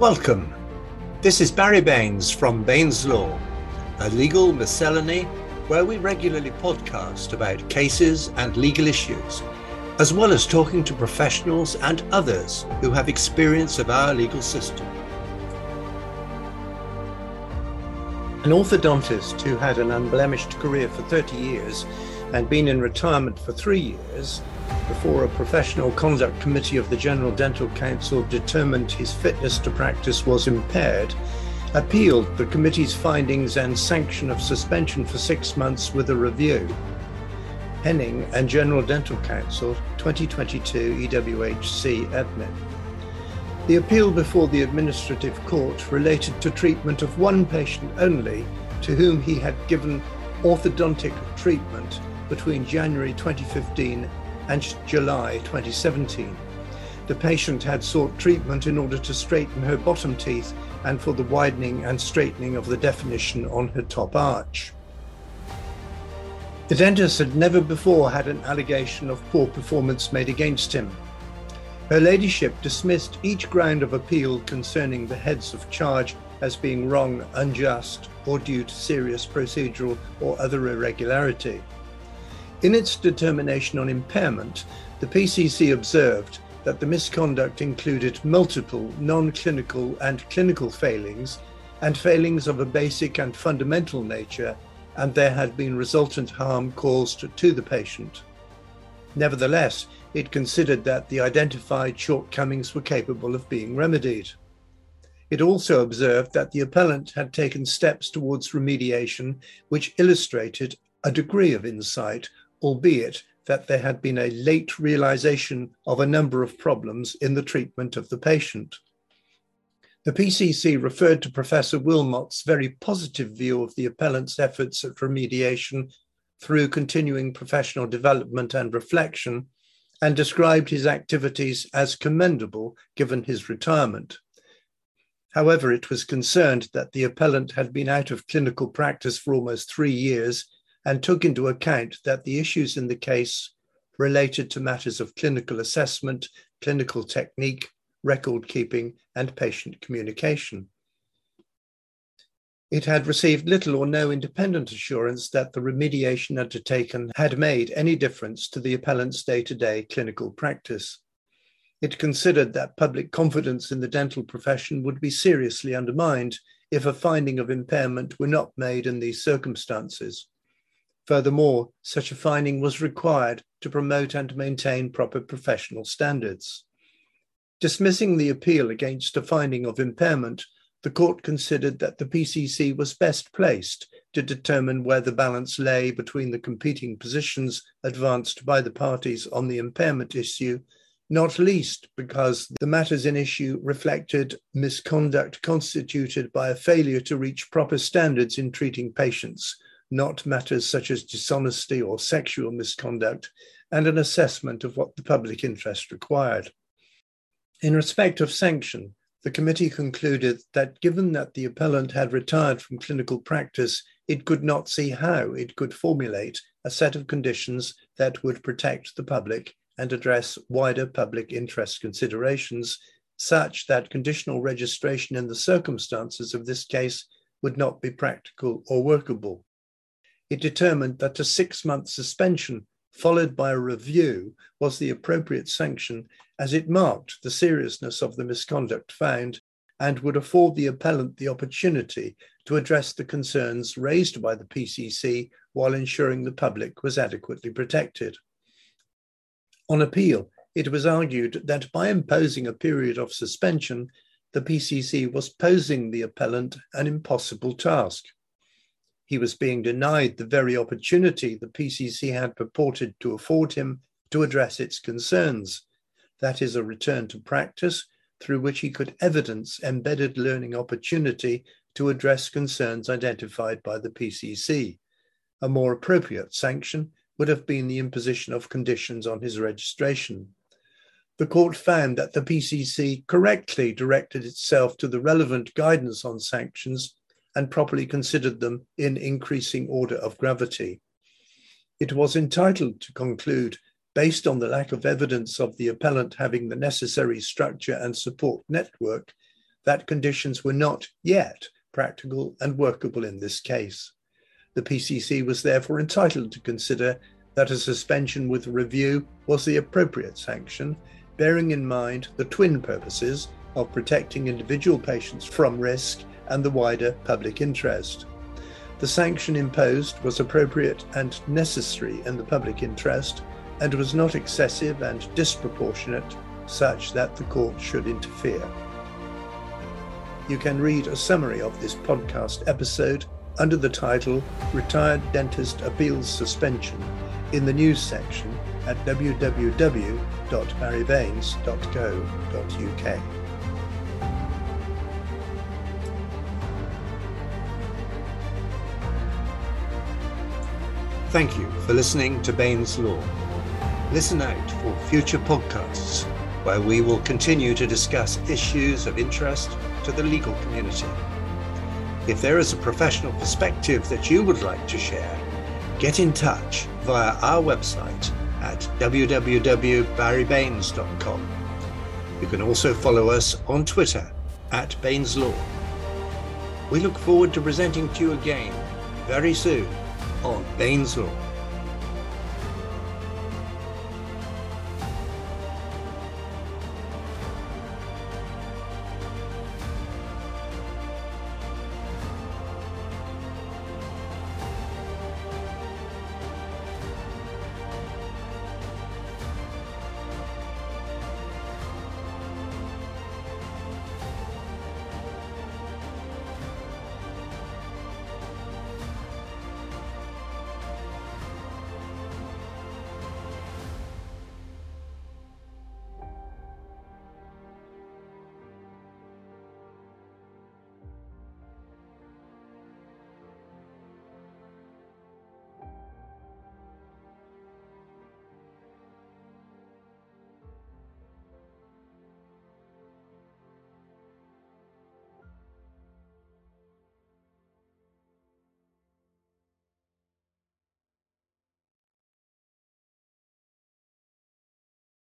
Welcome. This is Barry Baines from Baines Law, a legal miscellany where we regularly podcast about cases and legal issues, as well as talking to professionals and others who have experience of our legal system. An orthodontist who had an unblemished career for 30 years and been in retirement for three years before a professional conduct committee of the General Dental Council determined his fitness to practice was impaired, appealed the committee's findings and sanction of suspension for six months with a review. Henning and General Dental Council, 2022 EWHC admin. The appeal before the administrative court related to treatment of one patient only to whom he had given orthodontic treatment between January 2015 and July 2017. The patient had sought treatment in order to straighten her bottom teeth and for the widening and straightening of the dentition on her top arch. The dentist had never before had an allegation of poor performance made against him. Her Ladyship dismissed each ground of appeal concerning the heads of charge as being wrong, unjust, or due to serious procedural or other irregularity. In its determination on impairment, the PCC observed that the misconduct included multiple non clinical and clinical failings and failings of a basic and fundamental nature, and there had been resultant harm caused to the patient. Nevertheless, it considered that the identified shortcomings were capable of being remedied. It also observed that the appellant had taken steps towards remediation which illustrated a degree of insight albeit that there had been a late realization of a number of problems in the treatment of the patient. The PCC referred to Professor Wilmot's very positive view of the appellant's efforts at remediation through continuing professional development and reflection, and described his activities as commendable given his retirement. However, it was concerned that the appellant had been out of clinical practice for almost three years and took into account that the issues in the case related to matters of clinical assessment, clinical technique, record keeping, and patient communication. It had received little or no independent assurance that the remediation undertaken had made any difference to the appellant's day to day clinical practice. It considered that public confidence in the dental profession would be seriously undermined if a finding of impairment were not made in these circumstances. Furthermore, such a finding was required to promote and maintain proper professional standards. Dismissing the appeal against a finding of impairment, the court considered that the PCC was best placed to determine where the balance lay between the competing positions advanced by the parties on the impairment issue, not least because the matters in issue reflected misconduct constituted by a failure to reach proper standards in treating patients, not matters such as dishonesty or sexual misconduct, and an assessment of what the public interest required. In respect of sanction, the committee concluded that given that the appellant had retired from clinical practice, it could not see how it could formulate a set of conditions that would protect the public and address wider public interest considerations, such that conditional registration in the circumstances of this case would not be practical or workable it determined that a six month suspension followed by a review was the appropriate sanction as it marked the seriousness of the misconduct found and would afford the appellant the opportunity to address the concerns raised by the PCC while ensuring the public was adequately protected. On appeal, it was argued that by imposing a period of suspension, the PCC was posing the appellant an impossible task he was being denied the very opportunity the PCC had purported to afford him to address its concerns. That is, a return to practice through which he could evidence embedded learning opportunity to address concerns identified by the PCC. A more appropriate sanction would have been the imposition of conditions on his registration. The court found that the PCC correctly directed itself to the relevant guidance on sanctions and properly considered them in increasing order of gravity. It was entitled to conclude, based on the lack of evidence of the appellant having the necessary structure and support network, that conditions were not yet practical and workable in this case. The PCC was therefore entitled to consider that a suspension with review was the appropriate sanction, bearing in mind the twin purposes of protecting individual patients from risk and the wider public interest. The sanction imposed was appropriate and necessary in the public interest and was not excessive and disproportionate, such that the court should interfere. You can read a summary of this podcast episode under the title Retired Dentist Appeals Suspension in the news section at www.barrybaines.co.uk. Thank you for listening to Baines Law. Listen out for future podcasts where we will continue to discuss issues of interest to the legal community. If there is a professional perspective that you would like to share, get in touch via our website at www.barrybaines.com. You can also follow us on Twitter at Baines Law. We look forward to presenting to you again very soon on Baines Law.